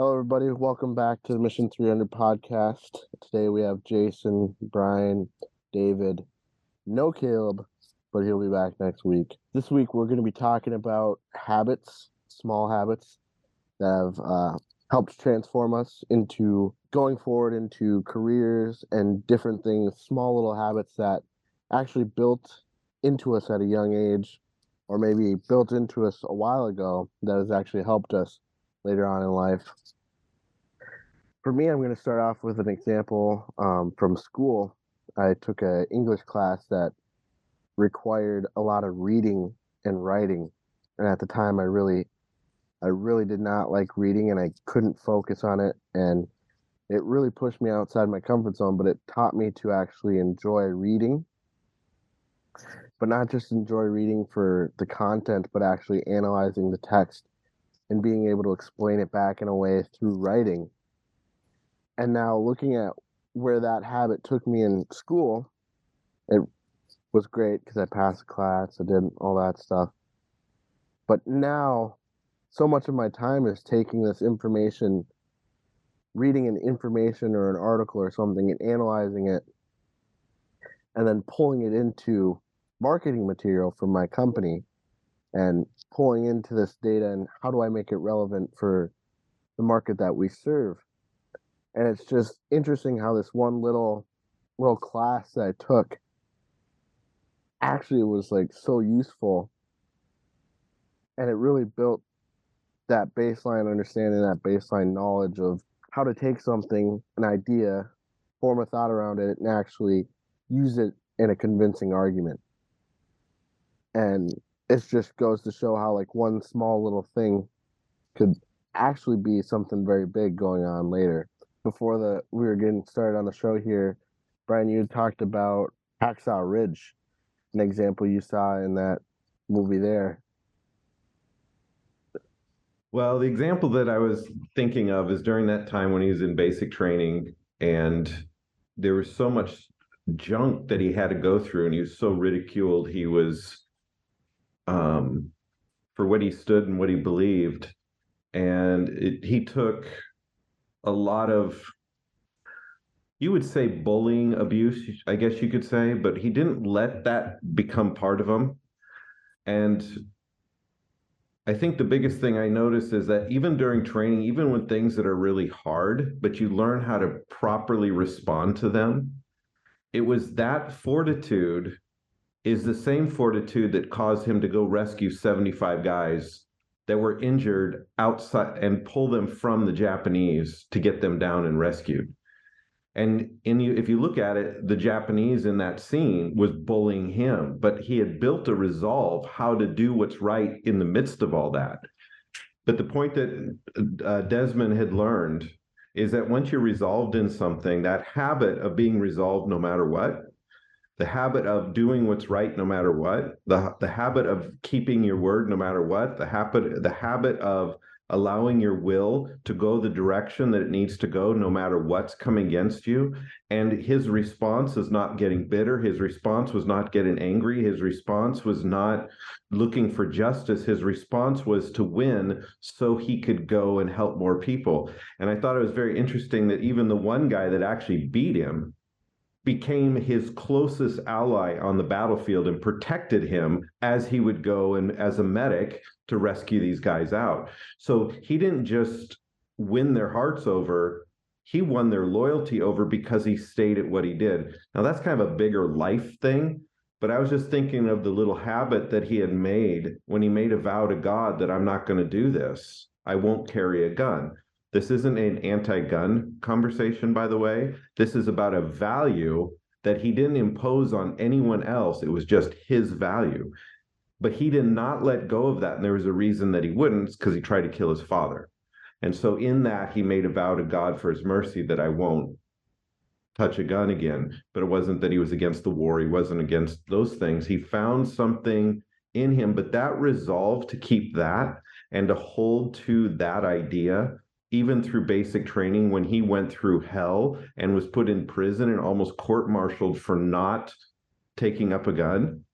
Hello, everybody. Welcome back to the Mission 300 podcast. Today we have Jason, Brian, David, no Caleb, but he'll be back next week. This week we're going to be talking about habits, small habits that have uh, helped transform us into going forward into careers and different things, small little habits that actually built into us at a young age or maybe built into us a while ago that has actually helped us later on in life. For me, I'm going to start off with an example um, from school. I took an English class that required a lot of reading and writing, and at the time, I really, I really did not like reading, and I couldn't focus on it, and it really pushed me outside my comfort zone. But it taught me to actually enjoy reading, but not just enjoy reading for the content, but actually analyzing the text and being able to explain it back in a way through writing. And now looking at where that habit took me in school, it was great because I passed class, I did all that stuff. But now, so much of my time is taking this information, reading an information or an article or something, and analyzing it, and then pulling it into marketing material for my company and pulling into this data and how do I make it relevant for the market that we serve. And it's just interesting how this one little little class that I took actually was like so useful and it really built that baseline understanding that baseline knowledge of how to take something an idea form a thought around it and actually use it in a convincing argument and it just goes to show how like one small little thing could actually be something very big going on later. Before the we were getting started on the show here, Brian, you talked about Hacksaw Ridge, an example you saw in that movie there. Well, the example that I was thinking of is during that time when he was in basic training and there was so much junk that he had to go through and he was so ridiculed he was um, for what he stood and what he believed. And it, he took a lot of, you would say, bullying abuse, I guess you could say, but he didn't let that become part of him. And I think the biggest thing I noticed is that even during training, even when things that are really hard, but you learn how to properly respond to them, it was that fortitude is the same fortitude that caused him to go rescue 75 guys that were injured outside and pull them from the Japanese to get them down and rescued. And in you, if you look at it, the Japanese in that scene was bullying him, but he had built a resolve how to do what's right in the midst of all that. But the point that uh, Desmond had learned is that once you're resolved in something, that habit of being resolved no matter what the habit of doing what's right no matter what the the habit of keeping your word no matter what the habit the habit of allowing your will to go the direction that it needs to go no matter what's coming against you. And his response is not getting bitter. His response was not getting angry. His response was not looking for justice. His response was to win so he could go and help more people. And i thought it was very interesting that even the one guy that actually beat him became his closest ally on the battlefield and protected him as he would go and as a medic to rescue these guys out. So he didn't just win their hearts over, he won their loyalty over because he stayed at what he did. Now that's kind of a bigger life thing, but I was just thinking of the little habit that he had made when he made a vow to God that I'm not going to do this. I won't carry a gun. This isn't an anti gun conversation, by the way. This is about a value that he didn't impose on anyone else. It was just his value. But he did not let go of that. And there was a reason that he wouldn't, because he tried to kill his father. And so, in that, he made a vow to God for his mercy that I won't touch a gun again. But it wasn't that he was against the war, he wasn't against those things. He found something in him, but that resolve to keep that and to hold to that idea even through basic training when he went through hell and was put in prison and almost court-martialed for not taking up a gun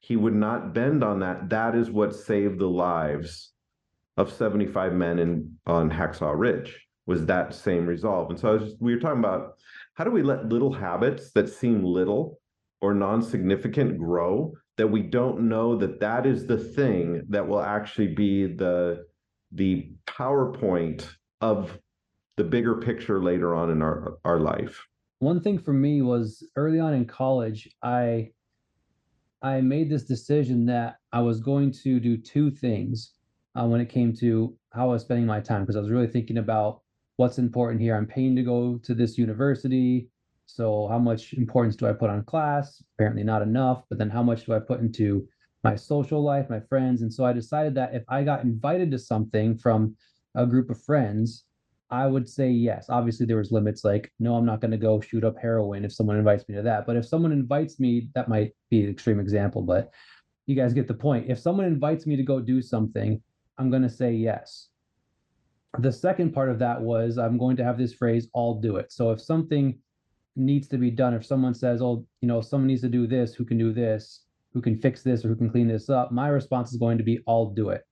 he would not bend on that that is what saved the lives of 75 men in on Hacksaw Ridge was that same resolve. And so just, we were talking about how do we let little habits that seem little or non-significant grow that we don't know that that is the thing that will actually be the the PowerPoint of the bigger picture later on in our our life. One thing for me was early on in college, I I made this decision that I was going to do two things uh, when it came to how I was spending my time because I was really thinking about what's important here. I'm paying to go to this university. So how much importance do I put on class? Apparently not enough, but then how much do I put into my social life, my friends? And so I decided that if I got invited to something from a group of friends, I would say yes. Obviously there was limits like no, I'm not going to go shoot up heroin if someone invites me to that. But if someone invites me, that might be an extreme example, but you guys get the point. If someone invites me to go do something, I'm going to say yes. The second part of that was I'm going to have this phrase, I'll do it. So if something needs to be done, if someone says, oh, you know, someone needs to do this, who can do this, who can fix this, or who can clean this up, my response is going to be, I'll do it.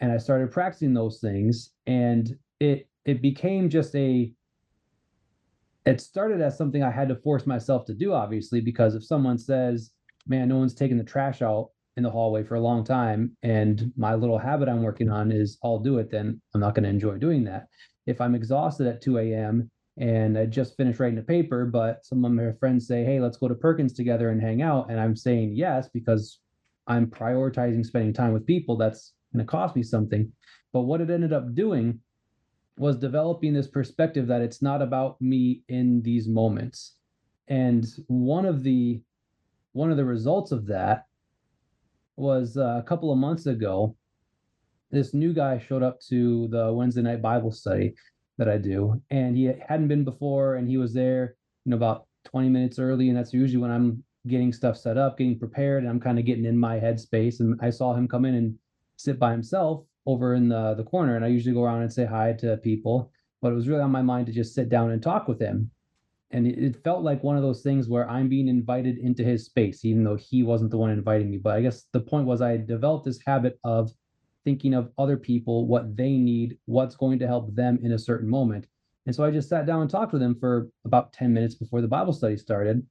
And I started practicing those things and it it became just a it started as something I had to force myself to do, obviously, because if someone says, Man, no one's taking the trash out in the hallway for a long time, and my little habit I'm working on is I'll do it, then I'm not going to enjoy doing that. If I'm exhausted at 2 a.m. and I just finished writing a paper, but some of my friends say, Hey, let's go to Perkins together and hang out. And I'm saying yes because I'm prioritizing spending time with people, that's going to cost me something. But what it ended up doing was developing this perspective that it's not about me in these moments. And one of the one of the results of that was uh, a couple of months ago. This new guy showed up to the Wednesday night Bible study that I do, and he hadn't been before, and he was there, you know, about 20 minutes early, and that's usually when I'm getting stuff set up, getting prepared, and I'm kind of getting in my headspace. And I saw him come in and sit by himself over in the the corner, and I usually go around and say hi to people. But it was really on my mind to just sit down and talk with him. And it, it felt like one of those things where I'm being invited into his space, even though he wasn't the one inviting me. But I guess the point was I developed this habit of thinking of other people, what they need, what's going to help them in a certain moment. And so I just sat down and talked with him for about 10 minutes before the Bible study started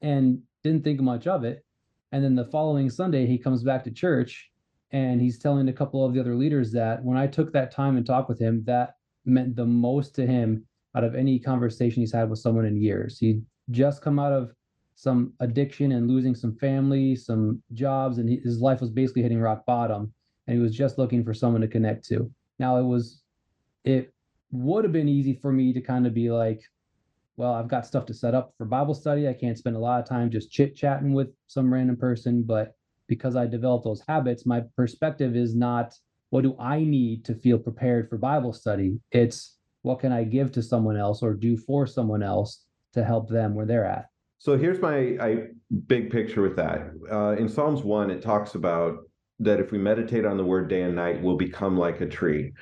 and didn't think much of it. And then the following Sunday, he comes back to church and he's telling a couple of the other leaders that when I took that time and talked with him, that meant the most to him out of any conversation he's had with someone in years. He'd just come out of some addiction and losing some family, some jobs, and he, his life was basically hitting rock bottom. And he was just looking for someone to connect to. Now it was, it would have been easy for me to kind of be like, well, I've got stuff to set up for Bible study. I can't spend a lot of time just chit chatting with some random person, but because I developed those habits, my perspective is not what do I need to feel prepared for Bible study? It's what can I give to someone else or do for someone else to help them where they're at. So here's my I, big picture with that. Uh, in Psalms 1, it talks about that if we meditate on the word day and night, we'll become like a tree.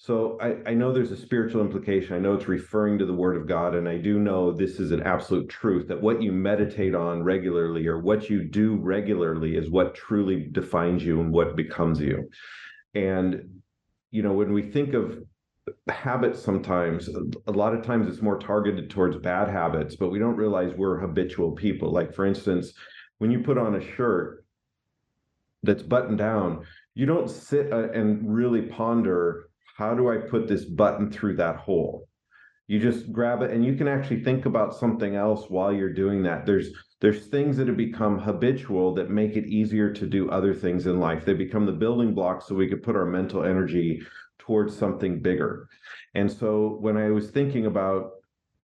So I, I know there's a spiritual implication. I know it's referring to the word of God, and I do know this is an absolute truth that what you meditate on regularly or what you do regularly is what truly defines you and what becomes you. And you know, when we think of habits sometimes a lot of times it's more targeted towards bad habits but we don't realize we're habitual people like for instance when you put on a shirt that's buttoned down you don't sit uh, and really ponder how do I put this button through that hole? You just grab it and you can actually think about something else while you're doing that. There's there's things that have become habitual that make it easier to do other things in life. They become the building blocks so we could put our mental energy towards something bigger. And so when I was thinking about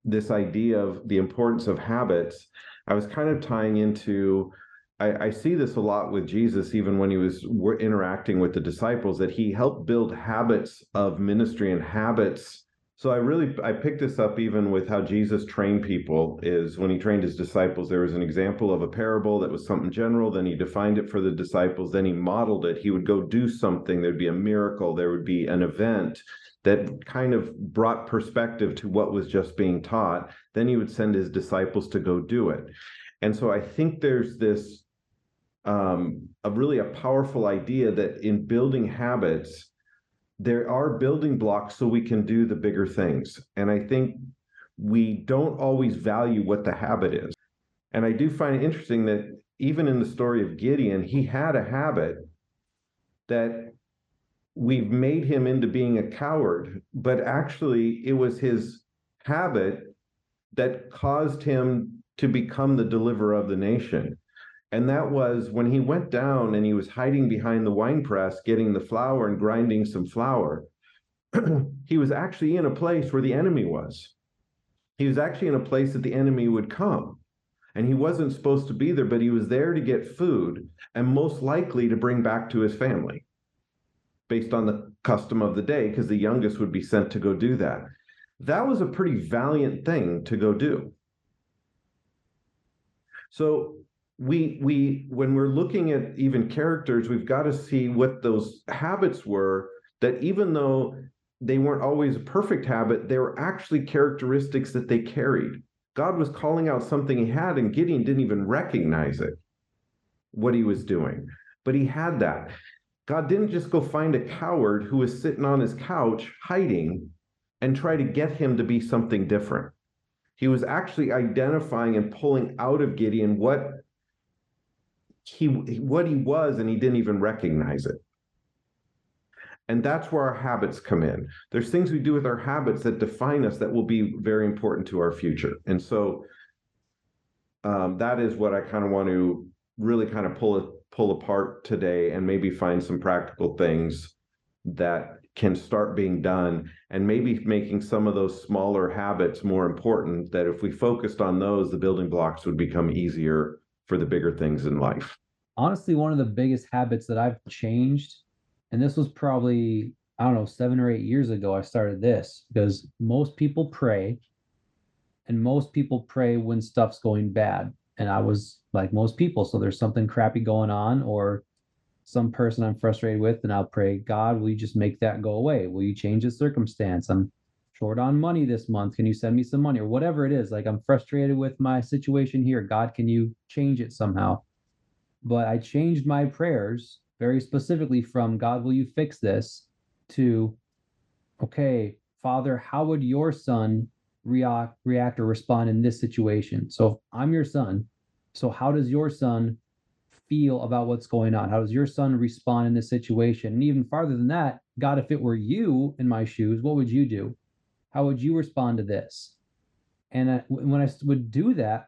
this idea of the importance of habits, I was kind of tying into I, I, see this a lot with Jesus, even when he was interacting with the disciples, that he helped build habits of ministry and habits. So I really I picked this up even with how Jesus trained people. Is when he trained his disciples, there was an example of a parable that was something general. Then he defined it for the disciples. Then he modeled it. He would go do something. There'd be a miracle. There would be an event that kind of brought perspective to what was just being taught. Then he would send his disciples to go do it. And so I think there's this um, a really a powerful idea that in building habits, there are building blocks so we can do the bigger things. And I think we don't always value what the habit is. And I do find it interesting that even in the story of Gideon, he had a habit that we've made him into being a coward, but actually it was his habit that caused him to become the deliverer of the nation. And that was when he went down and he was hiding behind the wine press, getting the flour and grinding some flour. he was actually in a place where the enemy was. He was actually in a place that the enemy would come. And he wasn't supposed to be there, but he was there to get food and most likely to bring back to his family based on the custom of the day, because the youngest would be sent to go do that. That was a pretty valiant thing to go do. So we we when we're looking at even characters we've got to see what those habits were that even though they weren't always a perfect habit they were actually characteristics that they carried. God was calling out something he had and gideon didn't even recognize it what he was doing but he had that. God didn't just go find a coward who was sitting on his couch hiding and try to get him to be something different. He was actually identifying and pulling out of gideon what he what he was and he didn't even recognize it. And that's where our habits come in. There's things we do with our habits that define us that will be very important to our future. And so um, that is what i kind of want to really kind of pull it pull apart today and maybe find some practical things that can start being done and maybe making some of those smaller habits more important that if we focused on those the building blocks would become easier for the bigger things in life? Honestly, one of the biggest habits that I've changed, and this was probably, I don't know, seven or eight years ago, I started this because most people pray and most people pray when stuff's going bad. And I was like most people. So there's something crappy going on or some person I'm frustrated with, and I'll pray, God, will you just make that go away? Will you change the circumstance? I'm short on money this month. Can you send me some money or whatever it is? Like I'm frustrated with my situation here. God, can you change it somehow? But I changed my prayers very specifically from God, will you fix this to, okay, Father, how would your son react, react or respond in this situation? So I'm your son. So how does your son feel about what's going on? How does your son respond in this situation? And even farther than that, God, if it were you in my shoes, what would you do? How would you respond to this? And I, when I would do that,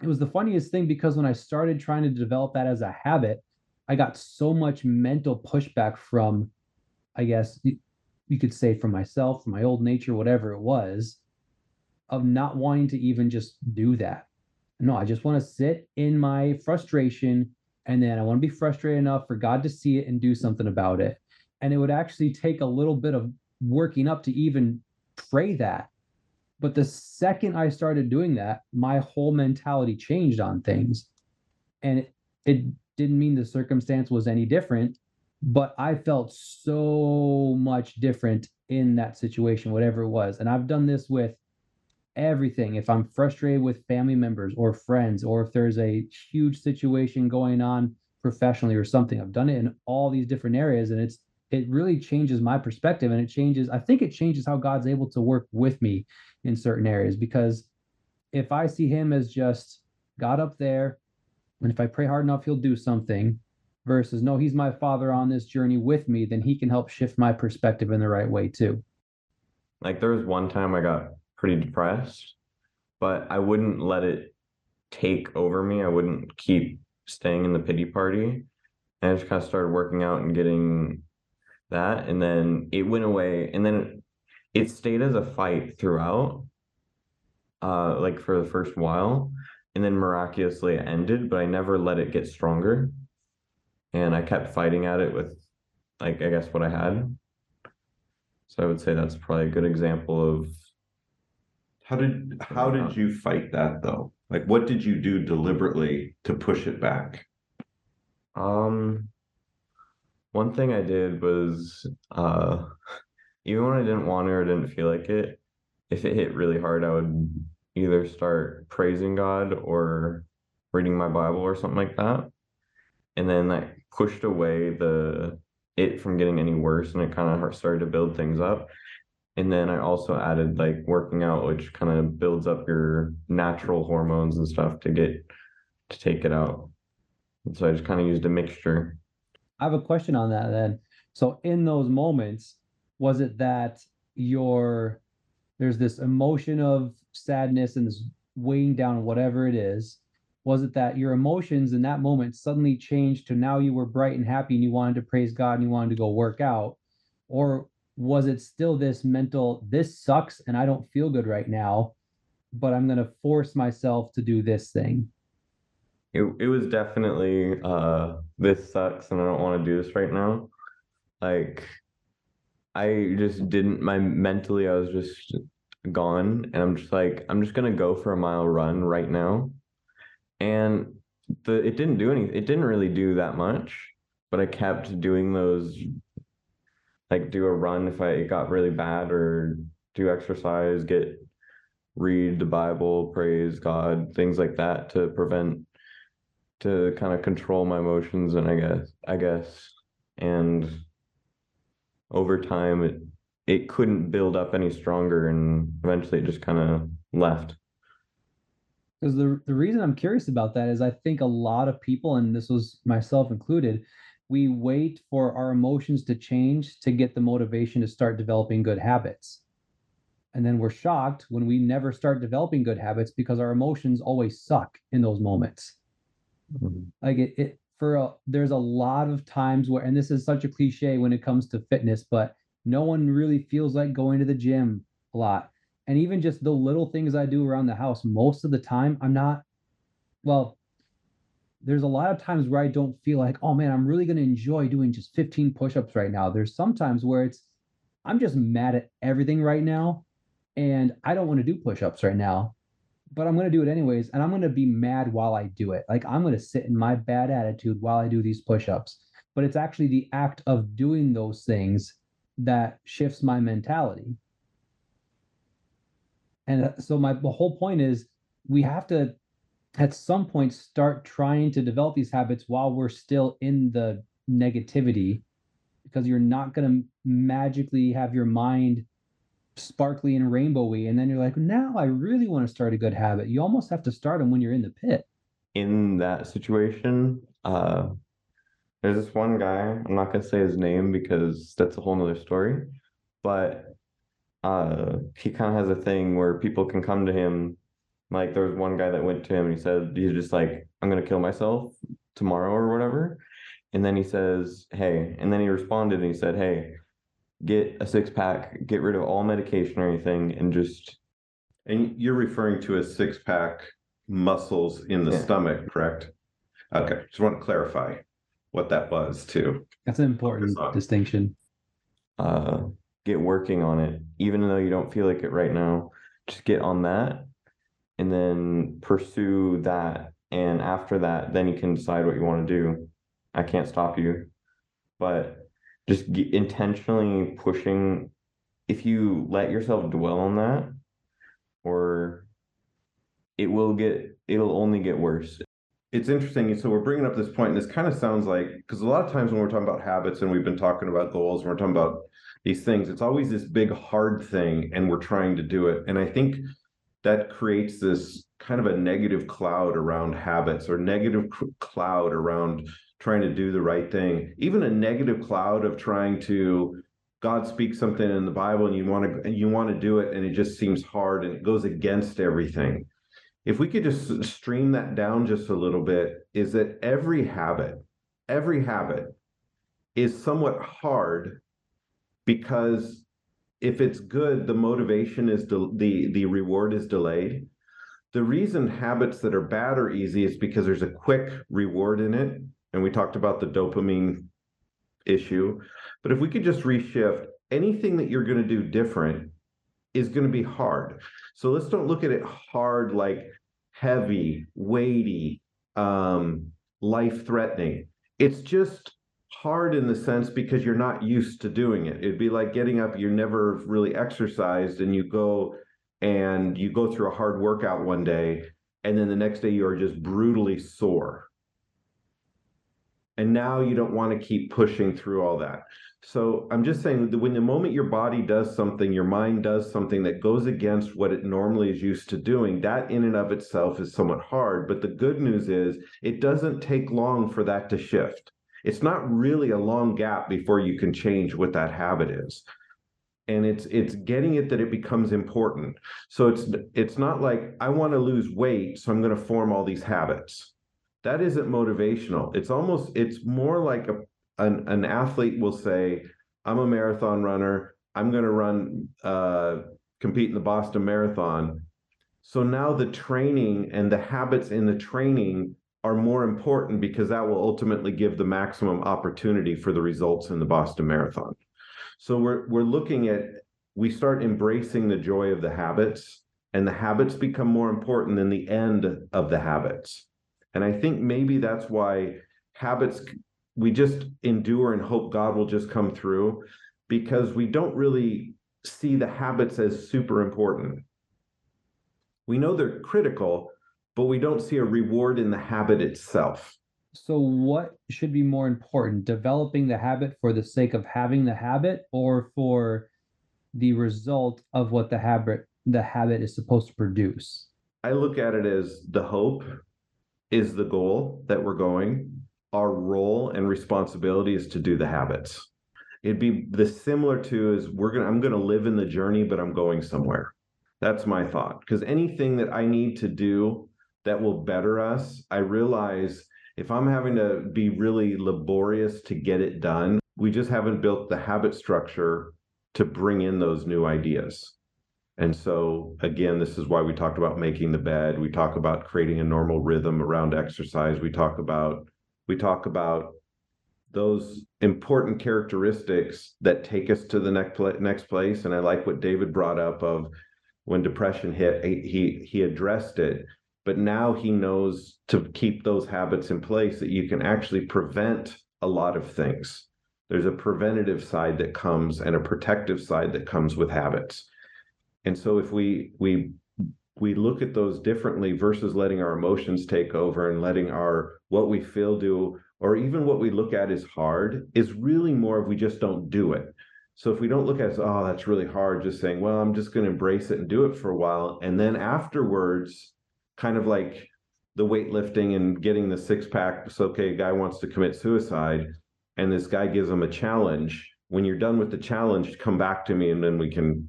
it was the funniest thing because when I started trying to develop that as a habit, I got so much mental pushback from, I guess you could say from myself, from my old nature, whatever it was, of not wanting to even just do that. No, I just want to sit in my frustration and then I want to be frustrated enough for God to see it and do something about it. And it would actually take a little bit of working up to even pray that. But the second I started doing that, my whole mentality changed on things. And it, it didn't mean the circumstance was any different, but I felt so much different in that situation, whatever it was. And I've done this with everything. If I'm frustrated with family members or friends, or if there's a huge situation going on professionally or something, I've done it in all these different areas. And it's it really changes my perspective and it changes i think it changes how god's able to work with me in certain areas because if i see him as just god up there and if i pray hard enough he'll do something versus no he's my father on this journey with me then he can help shift my perspective in the right way too. Like there was one time i got pretty depressed but i wouldn't let it take over me. I wouldn't keep staying in the pity party. And i just kind of started working out and getting that and then it went away and then it stayed as a fight throughout uh like for the first while and then miraculously it ended but i never let it get stronger. And i kept fighting at it with like i guess what i had. So i would say that's probably a good example of how did how did you fight that though? Like what did you do deliberately to push it back? Um one thing I did was uh even when I didn't want to or didn't feel like it, if it hit really hard, I would either start praising God or reading my Bible or something like that. And then that pushed away the it from getting any worse and it kind of started to build things up. And then I also added like working out, which kind of builds up your natural hormones and stuff to get to take it out. And so I just kind of used a mixture. I have a question on that then. So in those moments, was it that your there's this emotion of sadness and this weighing down whatever it is? Was it that your emotions in that moment suddenly changed to now you were bright and happy and you wanted to praise God and you wanted to go work out? Or was it still this mental, this sucks and I don't feel good right now, but I'm going to force myself to do this thing? It, it was definitely uh this sucks and I don't want to do this right now. Like I just didn't my mentally I was just gone and I'm just like I'm just gonna go for a mile run right now. And the it didn't do any it didn't really do that much, but I kept doing those like do a run if I it got really bad or do exercise, get read the Bible, praise God, things like that to prevent to kind of control my emotions and I guess I guess. And over time it it couldn't build up any stronger and eventually it just kind of left. Because the, the reason i'm curious about that is i think a lot of people and this was myself included we wait for our emotions to change to get the motivation to start developing good habits. And then we're shocked when we never start developing good habits because our emotions always suck in those moments mm-hmm. like it, it for a, there's a lot of times where and this is such a cliche when it comes to fitness but no one really feels like going to the gym a lot. And even just the little things i do around the house most of the time i'm not well there's a lot of times where i don't feel like oh man i'm really going to enjoy doing just 15 push-ups right now. There's sometimes where it's i'm just mad at everything right now and i don't want to do push-ups right now but I'm going to do it anyways. And I'm going to be mad while I do it. Like I'm going to sit in my bad attitude while I do these push ups. But it's actually the act of doing those things that shifts my mentality. And uh, so my whole point is we have to at some point start trying to develop these habits while we're still in the negativity because you're not going to magically have your mind sparkly and rainbowy and then you're like now i really want to start a good habit. You almost have to start them when you're in the pit. In that situation uh there's this one guy i'm not going to say his name because that's a whole nother story but uh he kind of has a thing where people can come to him like there was one guy that went to him and he said he's just like i'm going to kill myself tomorrow or whatever and then he says hey and then he responded and he said hey get a six pack, get rid of all medication or anything, and just. And you're referring to a six pack muscles in the yeah. stomach, correct? Okay, just want to clarify what that was too. That's an important distinction. Uh, get working on it, even though you don't feel like it right now. Just get on that, and then pursue that. And after that, then you can decide what you want to do. I can't stop you, but just intentionally pushing if you let yourself dwell on that or it will get it'll only get worse. It's interesting so we're bringing up this point and this kind of sounds like because a lot of times when we're talking about habits and we've been talking about goals and we're talking about these things it's always this big hard thing and we're trying to do it and i think that creates this kind of a negative cloud around habits or negative cloud around trying to do the right thing, even a negative cloud of trying to God speaks something in the Bible and you want to you want to do it and it just seems hard and it goes against everything. If we could just stream that down just a little bit, is that every habit, every habit is somewhat hard because if it's good, the motivation is de- the the reward is delayed. The reason habits that are bad are easy is because there's a quick reward in it and we talked about the dopamine issue. But if we could just reshift, anything that you're going to do different is going to be hard. So let's don't look at it hard like heavy, weighty, um, life threatening. It's just hard in the sense because you're not used to doing it. It'd be like getting up, you're never really exercised, and you go and you go through a hard workout one day, and then the next day you are just brutally sore And now you don't want to keep pushing through all that. So I'm just saying that when the moment your body does something, your mind does something that goes against what it normally is used to doing, that in and of itself is somewhat hard. But the good news is it doesn't take long for that to shift. It's not really a long gap before you can change what that habit is. And it's it's getting it that it becomes important. So it's it's not like I want to lose weight, so I'm going to form all these habits. That isn't motivational. It's almost it's more like a an, an athlete will say, I'm a marathon runner. I'm going to run, uh, compete in the Boston Marathon. So now the training and the habits in the training are more important because that will ultimately give the maximum opportunity for the results in the Boston Marathon. So we're we're looking at we start embracing the joy of the habits and the habits become more important than the end of the habits. And I think maybe that's why habits we just endure and hope God will just come through because we don't really see the habits as super important. We know they're critical, but we don't see a reward in the habit itself. So, what should be more important, developing the habit for the sake of having the habit, or for the result of what the habit the habit is supposed to produce? I look at it as the hope is the goal that we're going, our role and responsibility is to do the habits. It'd be the similar to is we're gonna I'm gonna live in the journey, but I'm going somewhere. That's my thought. Because anything that I need to do that will better us, I realize if I'm having to be really laborious to get it done, we just haven't built the habit structure to bring in those new ideas. And so, again, this is why we talked about making the bed. We talk about creating a normal rhythm around exercise. We talk about we talk about those important characteristics that take us to the next next place. And I like what David brought up of when depression hit, he he addressed it, but now he knows to keep those habits in place that you can actually prevent a lot of things. There's a preventative side that comes and a protective side that comes with habits. And so if we we we look at those differently versus letting our emotions take over and letting our what we feel do or even what we look at is hard is really more if we just don't do it. So if we don't look at oh that's really hard just saying well i'm just going to embrace it and do it for a while. And then afterwards kind of like the weightlifting and getting the six pack so okay a guy wants to commit suicide and this guy gives him a challenge. When you're done with the challenge come back to me and then we can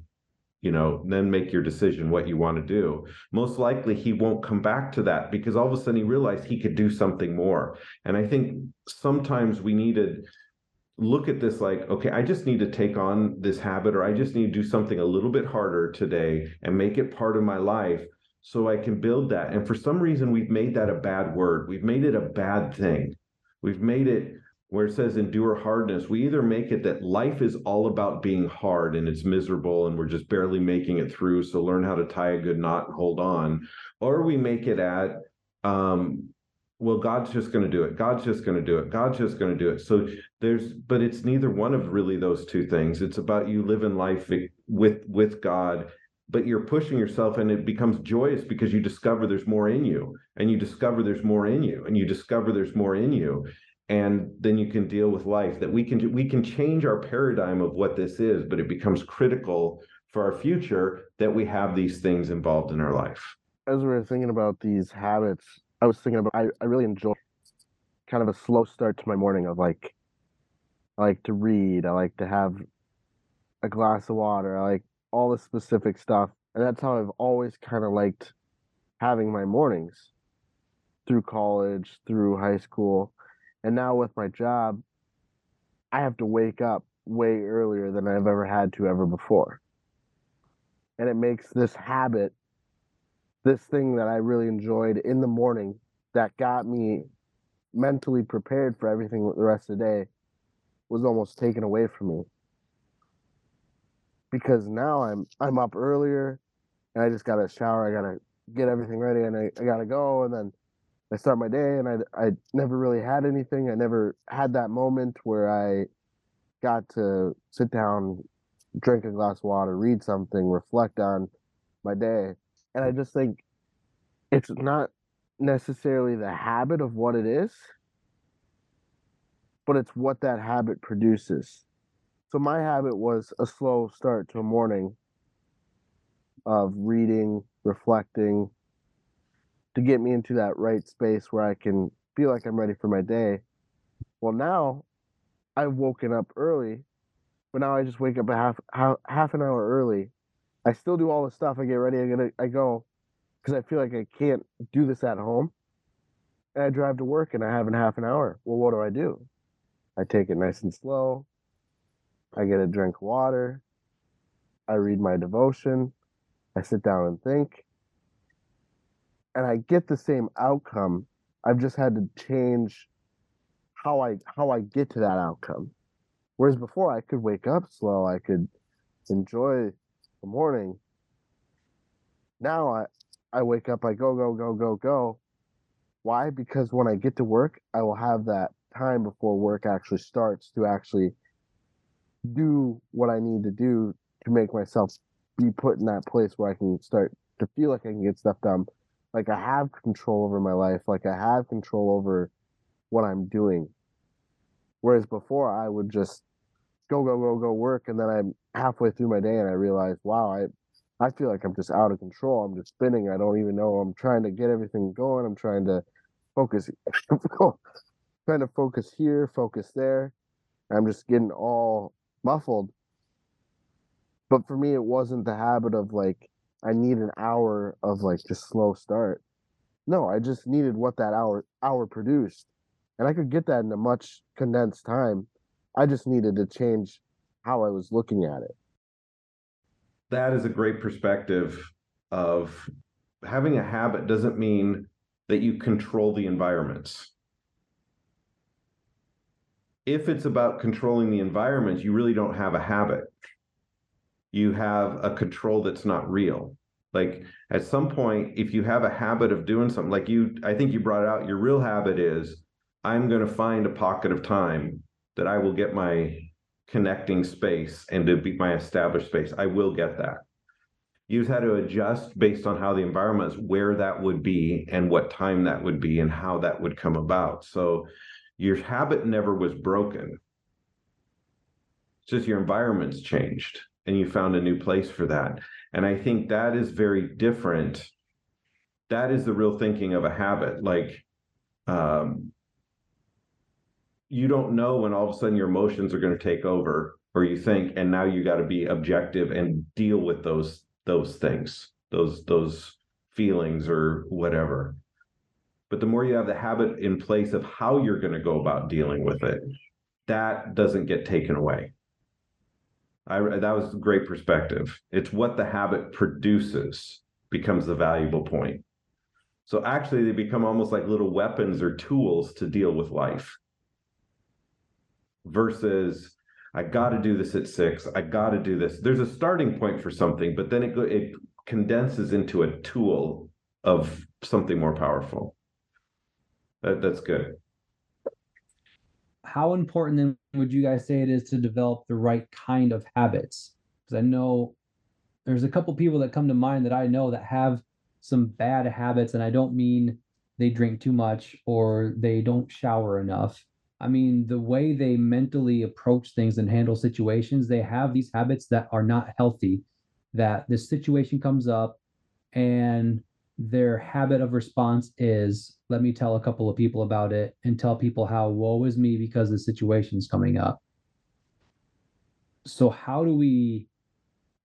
you know, then make your decision what you want to do. Most likely he won't come back to that because all of a sudden he realized he could do something more. And I think sometimes we need to look at this like, okay, I just need to take on this habit or I just need to do something a little bit harder today and make it part of my life so I can build that. And for some reason, we've made that a bad word. We've made it a bad thing. We've made it where it says endure hardness, we either make it that life is all about being hard and it's miserable and we're just barely making it through. So learn how to tie a good knot and hold on. Or we make it at, um, well, God's just going to do it. God's just going to do it. God's just going to do it. So there's, but it's neither one of really those two things. It's about you living life with with God, but you're pushing yourself, and it becomes joyous because you discover there's more in you, and you discover there's more in you, and you discover there's more in you, and then you can deal with life that we can we can change our paradigm of what this is but it becomes critical for our future that we have these things involved in our life. As we were thinking about these habits i was thinking about i, I really enjoy kind of a slow start to my morning of like i like to read i like to have a glass of water i like all the specific stuff and that's how i've always kind of liked having my mornings through college through high school and now with my job, I have to wake up way earlier than I've ever had to ever before. And it makes this habit, this thing that I really enjoyed in the morning that got me mentally prepared for everything the rest of the day was almost taken away from me. Because now I'm I'm up earlier and I just gotta shower, I gotta get everything ready and I, I gotta go and then I start my day and I I never really had anything. I never had that moment where I got to sit down, drink a glass of water, read something, reflect on my day. And I just think it's not necessarily the habit of what it is. but it's what that habit produces. So my habit was a slow start to a morning of reading, reflecting, to get me into that right space where I can feel like I'm ready for my day. Well, now I've woken up early, but now I just wake up a half half, half an hour early. I still do all the stuff. I get ready. I get I go because I feel like I can't do this at home. And I drive to work and I have in half an hour. Well, what do I do? I take it nice and slow. I get a drink of water. I read my devotion. I sit down and think. And I get the same outcome. I've just had to change how I how I get to that outcome. Whereas before I could wake up slow, I could enjoy the morning. Now I I wake up, I go, go, go, go, go. Why? Because when I get to work, I will have that time before work actually starts to actually do what I need to do to make myself be put in that place where I can start to feel like I can get stuff done. Like I have control over my life, like I have control over what I'm doing. Whereas before I would just go, go, go, go work and then I'm halfway through my day and I realize, wow, I I feel like I'm just out of control. I'm just spinning. I don't even know. I'm trying to get everything going. I'm trying to focus trying to focus here, focus there. I'm just getting all muffled. But for me, it wasn't the habit of like, I need an hour of like just slow start. No, I just needed what that hour hour produced. And I could get that in a much condensed time. I just needed to change how I was looking at it. That is a great perspective of having a habit doesn't mean that you control the environments if it's about controlling the environment, you really don't have a habit. You have a control that's not real. Like at some point, if you have a habit of doing something, like you, I think you brought out, your real habit is I'm going to find a pocket of time that I will get my connecting space and to be my established space. I will get that. You've had to adjust based on how the environment is, where that would be and what time that would be and how that would come about. So your habit never was broken. It's just your environment's changed and you found a new place for that. And I think that is very different. That is the real thinking of a habit. Like, um, you don't know when all of a sudden your emotions are going to take over or you think and now you got to be objective and deal with those those things those those feelings or whatever but the more you have the habit in place of how you're going to go about dealing with it, that doesn't get taken away. I, that was great perspective. It's what the habit produces becomes the valuable point. So actually, they become almost like little weapons or tools to deal with life. Versus, I got to do this at six. I got to do this. There's a starting point for something, but then it it condenses into a tool of something more powerful. That, that's good. How important then would you guys say it is to develop the right kind of habits? Because I know there's a couple people that come to mind that I know that have some bad habits, and I don't mean they drink too much or they don't shower enough. I mean, the way they mentally approach things and handle situations, they have these habits that are not healthy. That this situation comes up and their habit of response is let me tell a couple of people about it and tell people how woe is me because the situation's coming up. So, how do we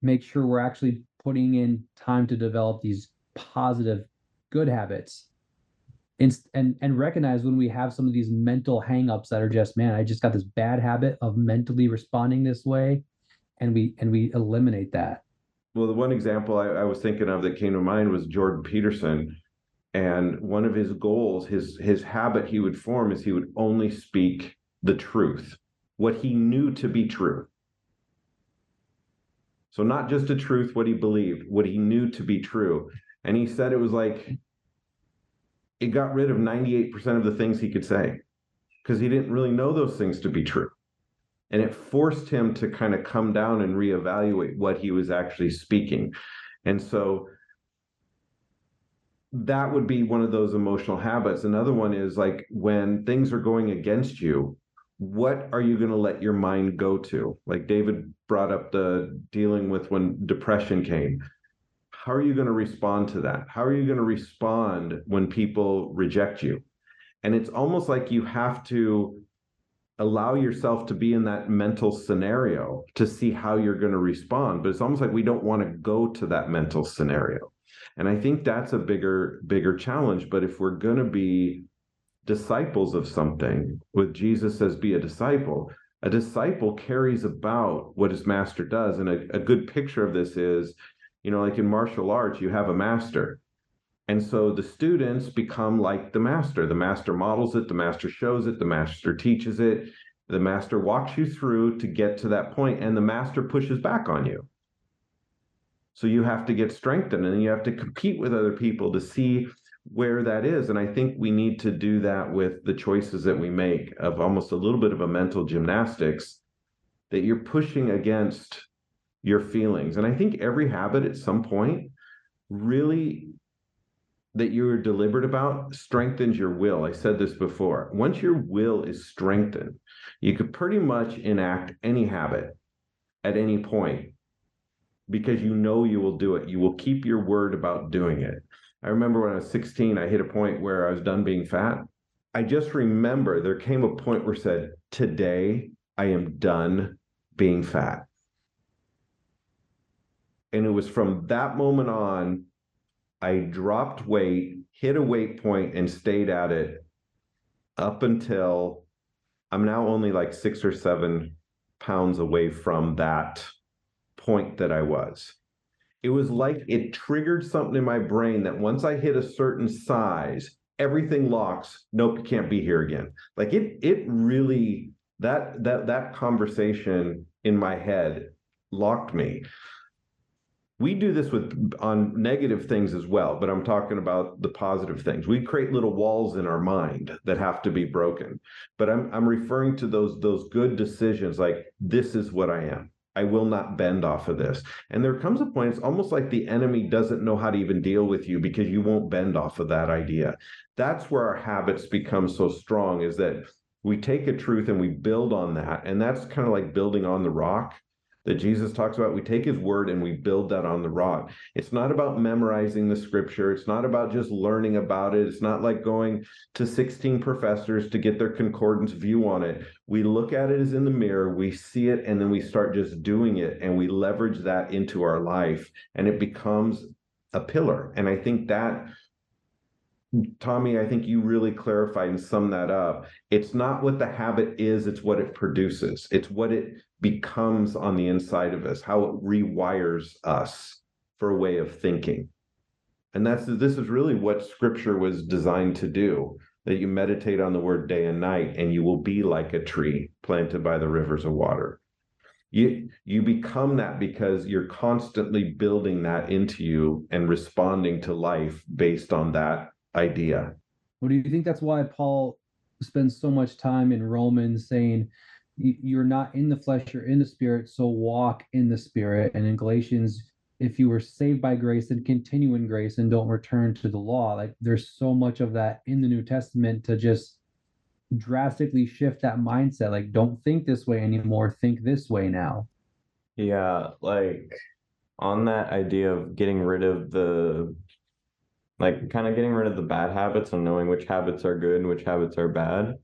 make sure we're actually putting in time to develop these positive, good habits? And, and, and recognize when we have some of these mental hangups that are just man i just got this bad habit of mentally responding this way and we and we eliminate that well, the one example I, I, was thinking of that came to mind was Jordan Peterson. And one of his goals, his his habit he would form is he would only speak the truth, what he knew to be true. So not just the truth, what he believed, what he knew to be true. And he said it was like it got rid of 98% of the things he could say because he didn't really know those things to be true and it forced him to kind of come down and reevaluate what he was actually speaking and so that would be one of those emotional habits another one is like when things are going against you what are you going to let your mind go to? Like David brought up the dealing with when depression came. How are you going to respond to that? How are you going to respond when people reject you? And it's almost like you have to allow yourself to be in that mental scenario to see how you're going to respond. But it's almost like we don't want to go to that mental scenario. And I think that's a bigger, bigger challenge. But if we're going to be disciples of something, with Jesus says, be a disciple, a disciple carries about what his master does. And a, a good picture of this is, you know, like in martial arts, you have a master. And so the students become like the master. The master models it, the master shows it, the master teaches it, the master walks you through to get to that point, and the master pushes back on you. So you have to get strengthened and you have to compete with other people to see where that is. And I think we need to do that with the choices that we make of almost a little bit of a mental gymnastics that you're pushing against your feelings. And I think every habit at some point really that you're deliberate about strengthens your will. I said this before. Once your will is strengthened, you could pretty much enact any habit at any point because you know you will do it. You will keep your word about doing it. I remember when I was 16, I hit a point where I was done being fat. I just remember there came a point where I said, Today I am done being fat. And it was from that moment on, I dropped weight, hit a weight point, and stayed at it up until I'm now only like six or seven pounds away from that point that I was. It was like it triggered something in my brain that once I hit a certain size, everything locks. Nope, you can't be here again. Like it, it really that that that conversation in my head locked me. We do this with on negative things as well, but I'm talking about the positive things. We create little walls in our mind that have to be broken. But I'm I'm referring to those those good decisions like this is what I am. I will not bend off of this. And there comes a point, it's almost like the enemy doesn't know how to even deal with you because you won't bend off of that idea. That's where our habits become so strong is that we take a truth and we build on that. And that's kind of like building on the rock that Jesus talks about. We take his word and we build that on the rock. It's not about memorizing the scripture. It's not about just learning about it. It's not like going to 16 professors to get their concordance view on it. We look at it as in the mirror, we see it, and then we start just doing it and we leverage that into our life and it becomes a pillar. And I think that Tommy, I think you really clarified and summed that up. It's not what the habit is, it's what it produces. It's what it becomes on the inside of us, how it rewires us for a way of thinking. And that's this is really what scripture was designed to do that you meditate on the word day and night and you will be like a tree planted by the rivers of water. You you become that because you're constantly building that into you and responding to life based on that idea. Well, do you think that's why Paul spends so much time in Romans saying you're not in the flesh, you're in the spirit, so walk in the spirit. And in Galatians, if you were saved by grace, then continue in grace and don't return to the law. Like there's so much of that in the New Testament to just drastically shift that mindset. Like, don't think this way anymore, think this way now. Yeah, like on that idea of getting rid of the like kind of getting rid of the bad habits and knowing which habits are good and which habits are bad.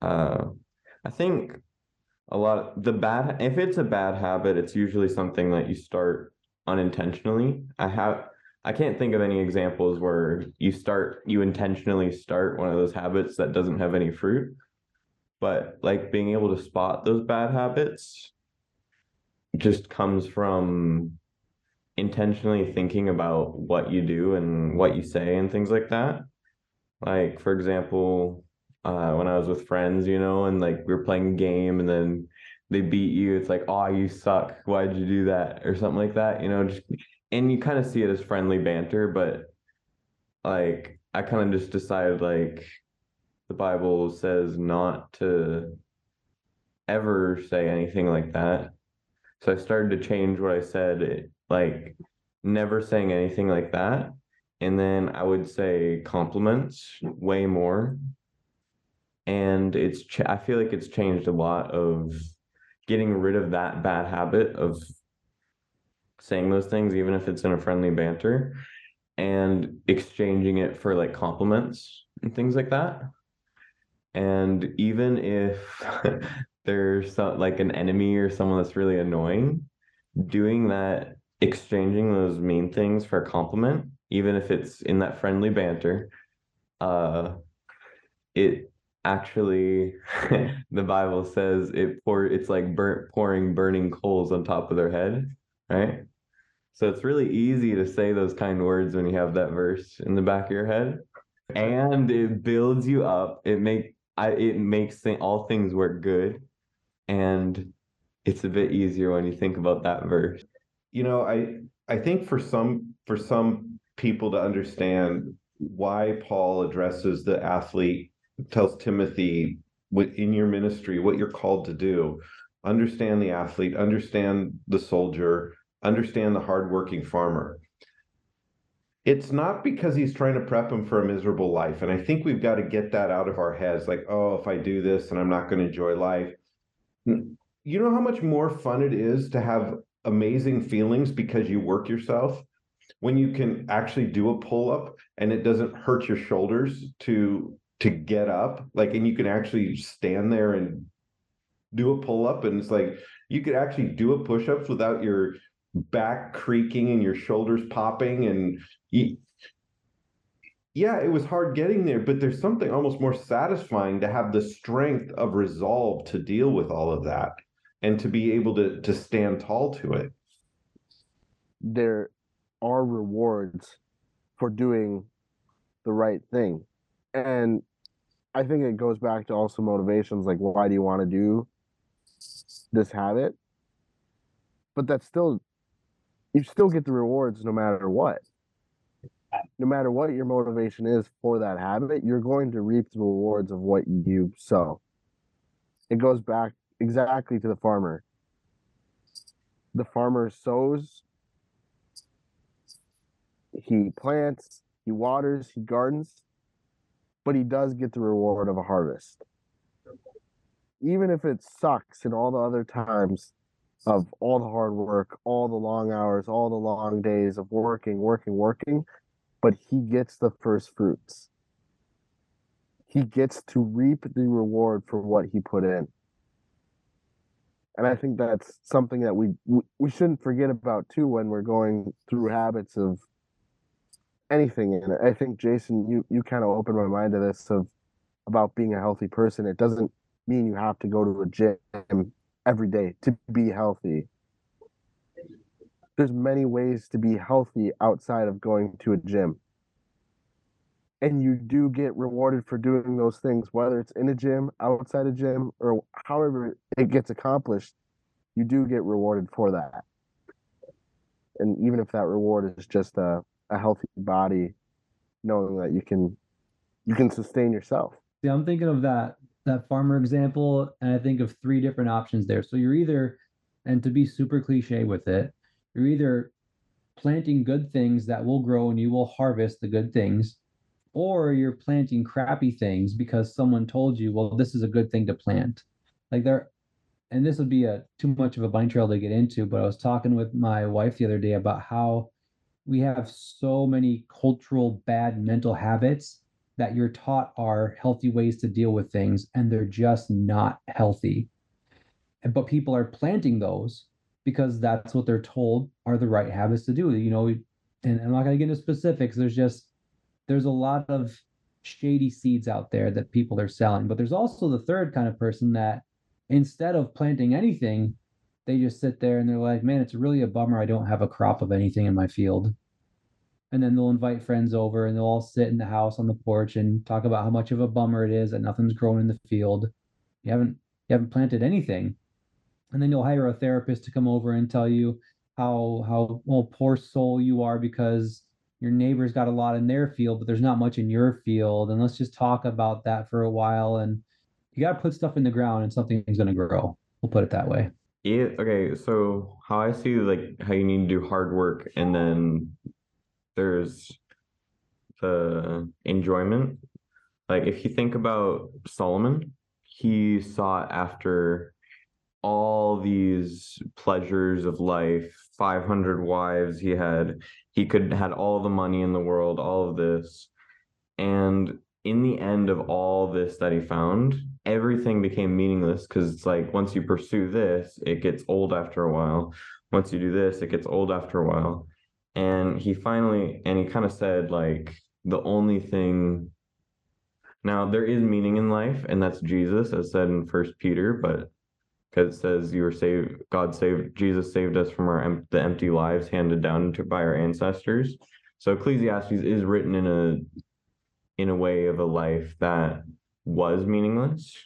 Uh, I think a lot the bad if it's a bad habit, it's usually something that you start unintentionally. I have I can't think of any examples where you start you intentionally start one of those habits that doesn't have any fruit. But like being able to spot those bad habits just comes from intentionally thinking about what you do and what you say and things like that. Like for example, uh, when I was with friends, you know, and like we were playing a game and then they beat you, it's like, oh, you suck. Why'd you do that? Or something like that, you know, just and you kind of see it as friendly banter, but like I kind of just decided like the Bible says not to ever say anything like that. So I started to change what I said like never saying anything like that. And then I would say compliments way more. and it's ch- I feel like it's changed a lot of getting rid of that bad habit of saying those things, even if it's in a friendly banter, and exchanging it for like compliments and things like that. And even if there's some, like an enemy or someone that's really annoying, doing that, exchanging those mean things for a compliment, even if it's in that friendly banter, uh, it actually the Bible says it pour it's like burnt pouring burning coals on top of their head, right? So it's really easy to say those kind words when you have that verse in the back of your head. And it builds you up. It make I it makes th- all things work good. And it's a bit easier when you think about that verse. You know, I I think for some for some people to understand why Paul addresses the athlete, tells Timothy in your ministry what you're called to do. Understand the athlete, understand the soldier, understand the hardworking farmer. It's not because he's trying to prep him for a miserable life. And I think we've got to get that out of our heads like, oh, if I do this and I'm not going to enjoy life. You know how much more fun it is to have amazing feelings because you work yourself? When you can actually do a pull up and it doesn't hurt your shoulders to to get up like and you can actually stand there and do a pull up and it's like you could actually do a push ups without your back creaking and your shoulders popping and you, yeah it was hard getting there but there's something almost more satisfying to have the strength of resolve to deal with all of that and to be able to to stand tall to it there are rewards for doing the right thing and i think it goes back to also motivations like why do you want to do this habit but that's still you still get the rewards no matter what. No matter what your motivation is for that habit, you're going to reap the rewards of what you sow. It goes back exactly to the farmer. The farmer sows, he plants, he waters, he gardens, but he does get the reward of a harvest. Even if it sucks in all the other times of all the hard work, all the long hours, all the long days of working, working, working, but he gets the first fruits. He gets to reap the reward for what he put in. And I think that's something that we we shouldn't forget about too when we're going through habits of anything and I think Jason you you kind of opened my mind to this of about being a healthy person. It doesn't mean you have to go to a gym every day to be healthy. There's many ways to be healthy outside of going to a gym. And you do get rewarded for doing those things, whether it's in a gym, outside a gym, or however it gets accomplished, you do get rewarded for that. And even if that reward is just a, a healthy body, knowing that you can you can sustain yourself. Yeah, I'm thinking of that that farmer example, and I think of three different options there. So you're either, and to be super cliche with it, you're either planting good things that will grow and you will harvest the good things, or you're planting crappy things because someone told you, well, this is a good thing to plant. Like there, and this would be a too much of a bunny trail to get into, but I was talking with my wife the other day about how we have so many cultural bad mental habits that you're taught are healthy ways to deal with things and they're just not healthy. But people are planting those because that's what they're told are the right habits to do. You know, and I'm not going to get into specifics. There's just there's a lot of shady seeds out there that people are selling. But there's also the third kind of person that instead of planting anything, they just sit there and they're like, man, it's really a bummer I don't have a crop of anything in my field and then they'll invite friends over and they'll all sit in the house on the porch and talk about how much of a bummer it is that nothing's grown in the field. You haven't you haven't planted anything. And then you'll hire a therapist to come over and tell you how how well poor soul you are because your neighbor's got a lot in their field, but there's not much in your field. And let's just talk about that for a while. And you got to put stuff in the ground and something's going to grow. We'll put it that way. Yeah. Okay. So how I see like how you need to do hard work and then there's the enjoyment like if you think about Solomon, he sought after all these pleasures of life 500 wives he had he could had all the money in the world all of this. And in the end of all this that he found everything became meaningless because it's like once you pursue this it gets old after a while. Once you do this it gets old after a while. And he finally and he kind of said like the only thing now there is meaning in life and that's jesus as said in first peter but because it says you were saved god saved jesus saved us from our the empty lives handed down to by our ancestors so ecclesiastes is written in a in a way of a life that was meaningless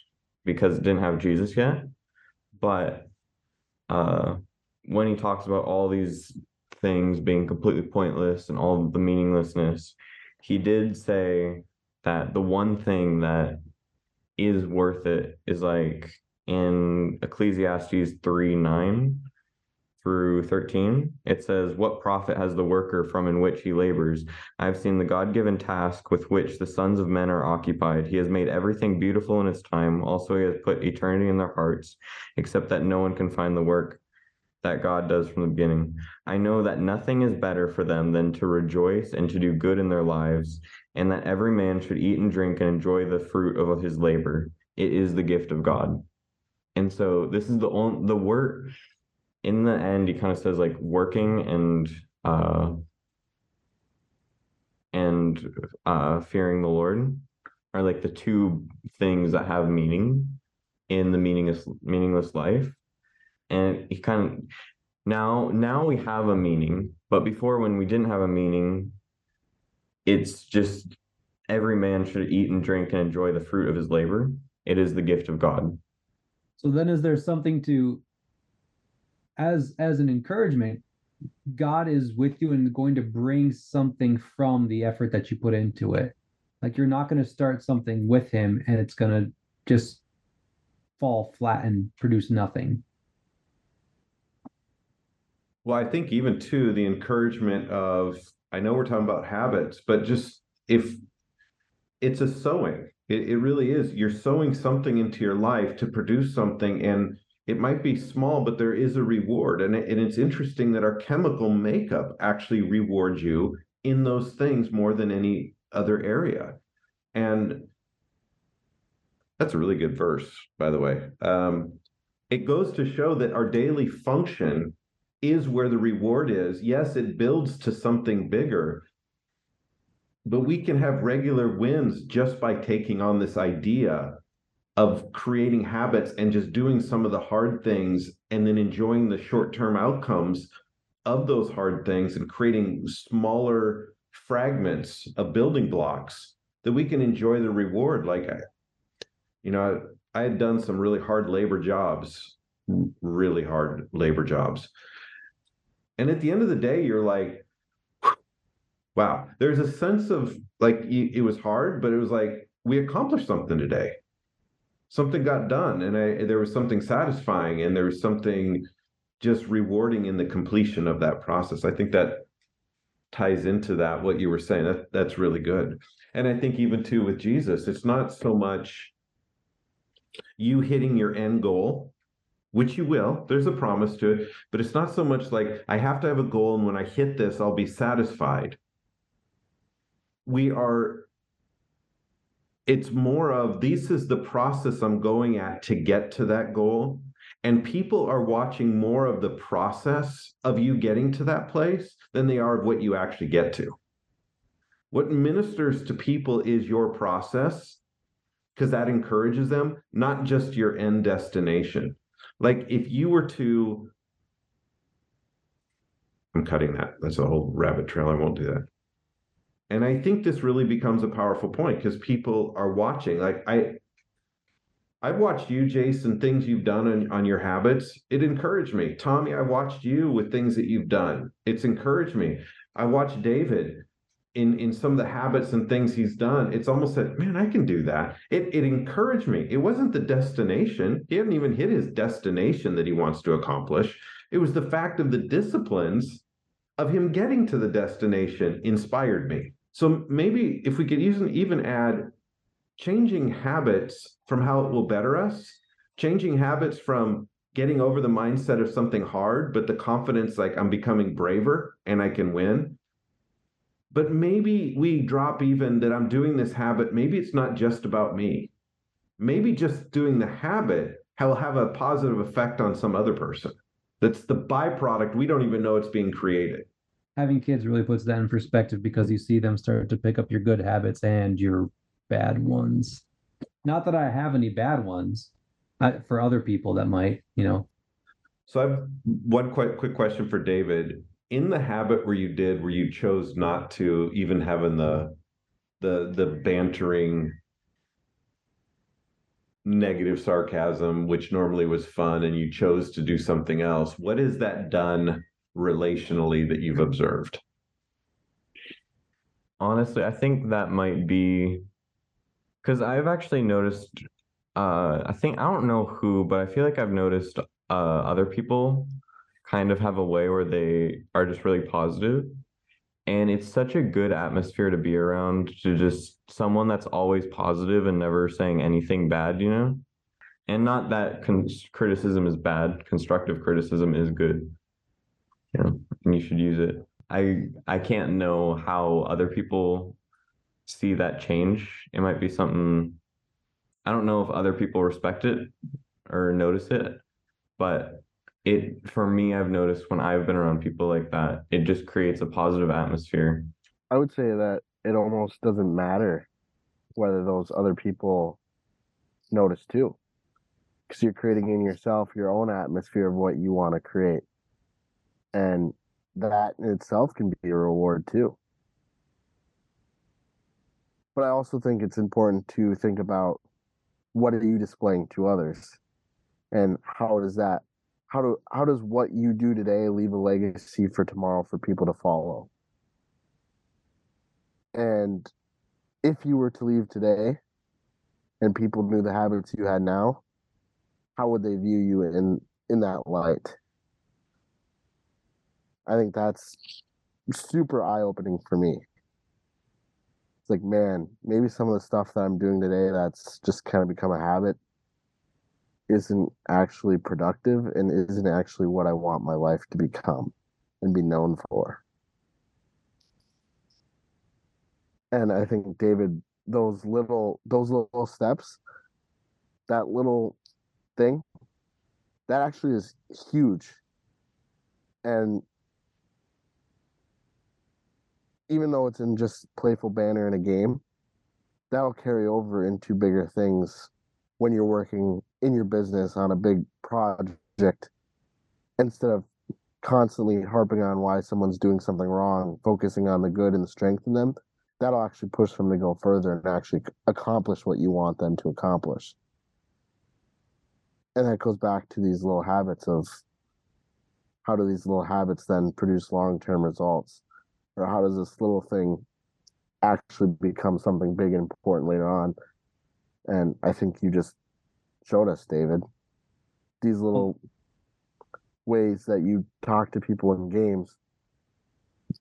because it didn't have jesus yet. But uh when he talks about all these things being completely pointless and all the meaninglessness he did say that the one thing that is worth it is like in Ecclesiastes 3 9 through 13, it says, What profit has the worker from in which he labors? I have seen the God given task with which the sons of men are occupied. He has made everything beautiful in his time. Also, he has put eternity in their hearts, except that no one can find the work that God does from the beginning. I know that nothing is better for them than to rejoice and to do good in their lives, and that every man should eat and drink and enjoy the fruit of his labor. It is the gift of God. And so this is the only the work in the end he kind of says like working and uh and uh fearing the Lord are like the two things that have meaning in the meaningless meaningless life. And he kind of now now we have a meaning, but before when we didn't have a meaning, it's just every man should eat and drink and enjoy the fruit of his labor. It is the gift of God. So then is there something to as as an encouragement, God is with you and going to bring something from the effort that you put into it. Like you're not going to start something with him and it's going to just fall flat and produce nothing. Well, I think even too the encouragement of I know we're talking about habits, but just if it's a sowing, it, it really is. You're sowing something into your life to produce something, and it might be small, but there is a reward. And, it, and it's interesting that our chemical makeup actually rewards you in those things more than any other area. And that's a really good verse, by the way. Um, it goes to show that our daily function is where the reward is. Yes, it builds to something bigger, but we can have regular wins just by taking on this idea of creating habits and just doing some of the hard things and then enjoying the short term outcomes of those hard things and creating smaller fragments of building blocks that we can enjoy the reward. Like, I, you know, I, I had done some really hard labor jobs, really hard labor jobs and at the end of the day, you're like, wow, there's a sense of like it was hard, but it was like we accomplished something today. Something got done, and I there was something satisfying, and there was something just rewarding in the completion of that process. I think that ties into that what you were saying. That that's really good. And I think even too with Jesus, it's not so much you hitting your end goal which you will. There's a promise to it, but it's not so much like I have to have a goal and when I hit this, I'll be satisfied. We are, it's more of this is the process I'm going at to get to that goal. And people are watching more of the process of you getting to that place than they are of what you actually get to. What ministers to people is your process because that encourages them, not just your end destination. Like if you were to, I'm cutting that. That's a whole rabbit trail. I won't do that. And I think this really becomes a powerful point because people are watching. Like I, I've watched you, Jason, things you've done on, on your habits. It encouraged me. Tommy, I watched you with things that you've done. It's encouraged me. I watched David in in some of the habits and things he's done, it's almost that man, I can do that. It it encouraged me. It wasn't the destination. He hadn't even hit his destination that he wants to accomplish. It was the fact of the disciplines of him getting to the destination inspired me. So maybe if we could even even add changing habits from how it will better us, changing habits from getting over the mindset of something hard, but the confidence like I'm becoming braver and I can win. But maybe we drop even that I'm doing this habit. Maybe it's not just about me. Maybe just doing the habit will have a positive effect on some other person. That's the byproduct. We don't even know it's being created. Having kids really puts that in perspective because you see them start to pick up your good habits and your bad ones. Not that I have any bad ones, I, for other people that might, you know. So I've one quick quick question for David. In the habit where you did, where you chose not to even having the the the bantering negative sarcasm, which normally was fun, and you chose to do something else. What has that done relationally that you've observed? Honestly, I think that might be because I've actually noticed uh, I think I don't know who, but I feel like I've noticed uh, other people kind of have a way where they are just really positive, and it's such a good atmosphere to be around to just someone that's always positive and never saying anything bad, you know. And not that con- criticism is bad, constructive criticism is good. You and you should use it. I I can't know how other people see that change. It might be something I don't know if other people respect it or notice it, but it for me I've noticed when I've been around people like that, it just creates a positive atmosphere. I would say that it almost doesn't matter whether those other people notice too. Because you're creating in yourself your own atmosphere of what you want to create. And that in itself can be a reward too. But I also think it's important to think about what are you displaying to others? And how does that how do how does what you do today leave a legacy for tomorrow for people to follow? And if you were to leave today and people knew the habits you had now how would they view you in in that light i think that's super eye-opening for me it's like, man, maybe some of the stuff that I'm doing today that's just kind of become a habit isn't actually productive and isn't actually what I want my life to become and be known for. And I think David, those little those little steps, that little thing, that actually is huge. And even though it's in just playful banner in a game, that'll carry over into bigger things when you're working in your business on a big project instead of constantly harping on why someone's doing something wrong, focusing on the good and the strength in them, that'll actually push them to go further and actually accomplish what you want them to accomplish. And that goes back to these little habits of how do these little habits then produce long term results? Or how does this little thing actually become something big and important later on? And I think you just showed us, David, these little ways that you talk to people in games.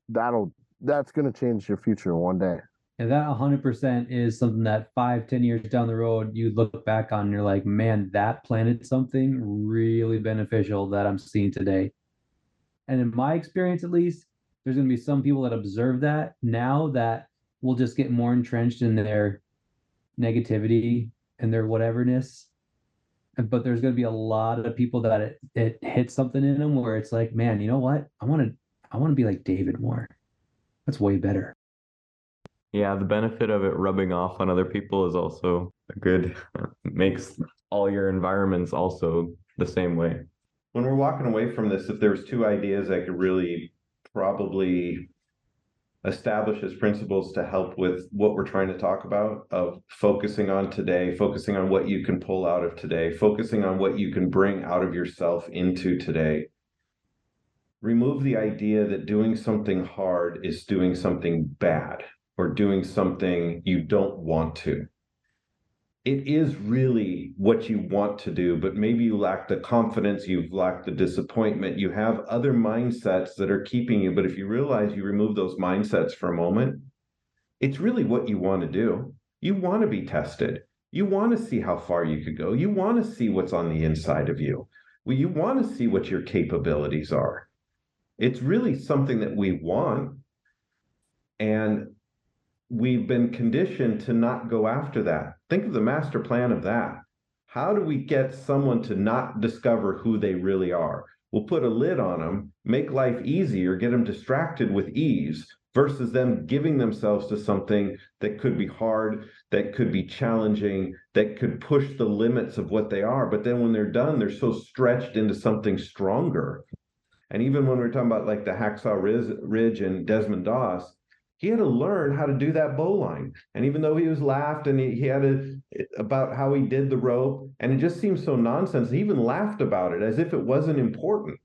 That'll that's going to change your future one day. And that 100% is something that five, ten years down the road, you look back on and you're like, man, that planted something really beneficial that I'm seeing today. And in my experience, at least, there's going to be some people that observe that now that will just get more entrenched in their negativity and their whateverness. But there's going to be a lot of people that it, it hits something in them where it's like man you know what? I want to i want to be like david more. That's way better. Yeah the benefit of it rubbing off on other people is also a good makes all your environments also the same way. When we're walking away from this if there was two ideas i could really probably establishes principles to help with what we're trying to talk about of focusing on today, focusing on what you can pull out of today, focusing on what you can bring out of yourself into today. Remove the idea that doing something hard is doing something bad or doing something you don't want to it is really what you want to do, but maybe you lack the confidence, you've lacked the disappointment, you have other mindsets that are keeping you. But if you realize you remove those mindsets for a moment, it's really what you want to do. You want to be tested. You want to see how far you could go. You want to see what's on the inside of you. Well, you want to see what your capabilities are. It's really something that we want. And we've been conditioned to not go after that. Think of the master plan of that. How do we get someone to not discover who they really are? We'll put a lid on them, make life easier, get them distracted with ease versus them giving themselves to something that could be hard, that could be challenging, that could push the limits of what they are. But then when they're done, they're so stretched into something stronger. And even when we're talking about like the Hacksaw Ridge and Desmond Doss, he had to learn how to do that bowline. And even though he was laughed and he, he had a, about how he did the rope, and it just seemed so nonsense, he even laughed about it as if it wasn't important.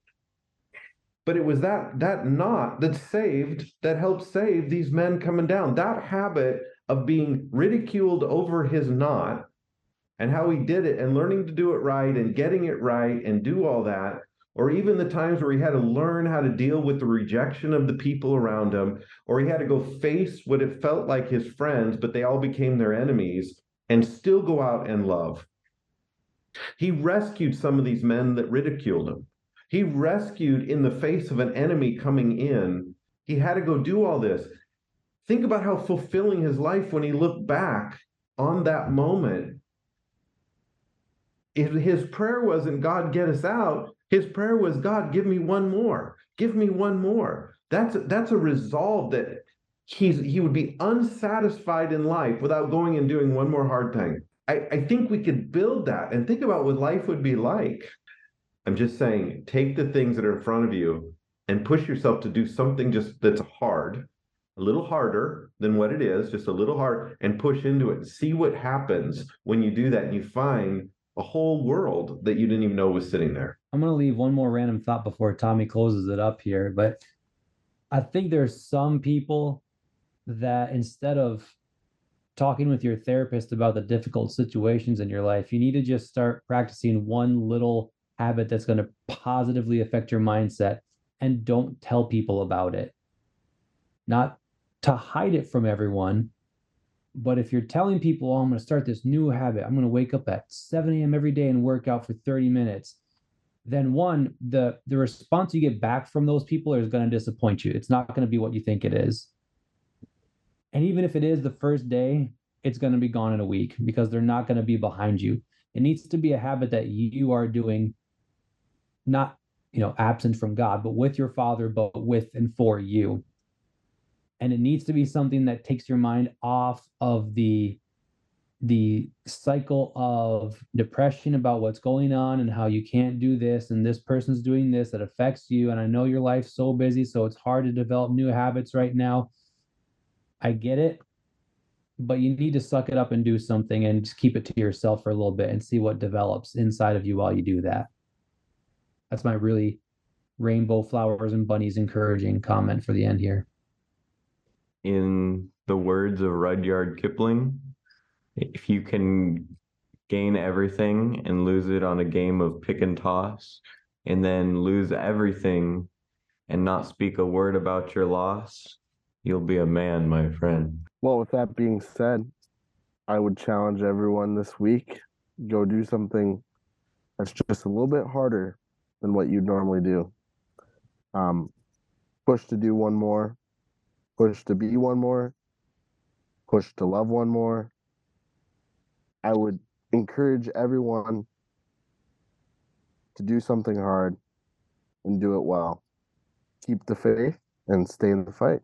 But it was that that knot that saved, that helped save these men coming down. That habit of being ridiculed over his knot and how he did it and learning to do it right and getting it right and do all that or even the times where he had to learn how to deal with the rejection of the people around him, or he had to go face what it felt like his friends, but they all became their enemies, and still go out and love. He rescued some of these men that ridiculed him. He rescued in the face of an enemy coming in. He had to go do all this. Think about how fulfilling his life when he looked back on that moment. If his prayer wasn't, God, get us out, his prayer was, God, give me one more. Give me one more. That's that's a resolve that he's he would be unsatisfied in life without going and doing one more hard thing. I, I think we could build that and think about what life would be like. I'm just saying, take the things that are in front of you and push yourself to do something just that's hard, a little harder than what it is, just a little hard, and push into it. See what happens when you do that and you find a whole world that you didn't even know was sitting there. I'm going to leave one more random thought before Tommy closes it up here, but I think there's some people that instead of talking with your therapist about the difficult situations in your life, you need to just start practicing one little habit that's going to positively affect your mindset and don't tell people about it. Not to hide it from everyone, but if you're telling people, oh, I'm going to start this new habit, I'm going to wake up at 7 a.m. every day and work out for 30 minutes then one the the response you get back from those people is going to disappoint you. It's not going to be what you think it is. And even if it is the first day it's going to be gone in a week because they're not going to be behind you. It needs to be a habit that you are doing not you know absent from god but with your father but with and for you. And it needs to be something that takes your mind off of the the cycle of depression about what's going on and how you can't do this and this person's doing this that affects you. And i know your life's so busy so it's hard to develop new habits right now. I get it but you need to suck it up and do something and just keep it to yourself for a little bit and see what develops inside of you while you do that. That's my really rainbow flowers and bunnies encouraging comment for the end here. In the words of rudyard kipling if you can gain everything and lose it on a game of pick and toss, and then lose everything and not speak a word about your loss, you'll be a man, my friend. Well, with that being said, I would challenge everyone this week go do something that's just a little bit harder than what you'd normally do. Um, push to do one more, push to be one more, push to love one more, I would encourage everyone to do something hard and do it well. Keep the faith and stay in the fight.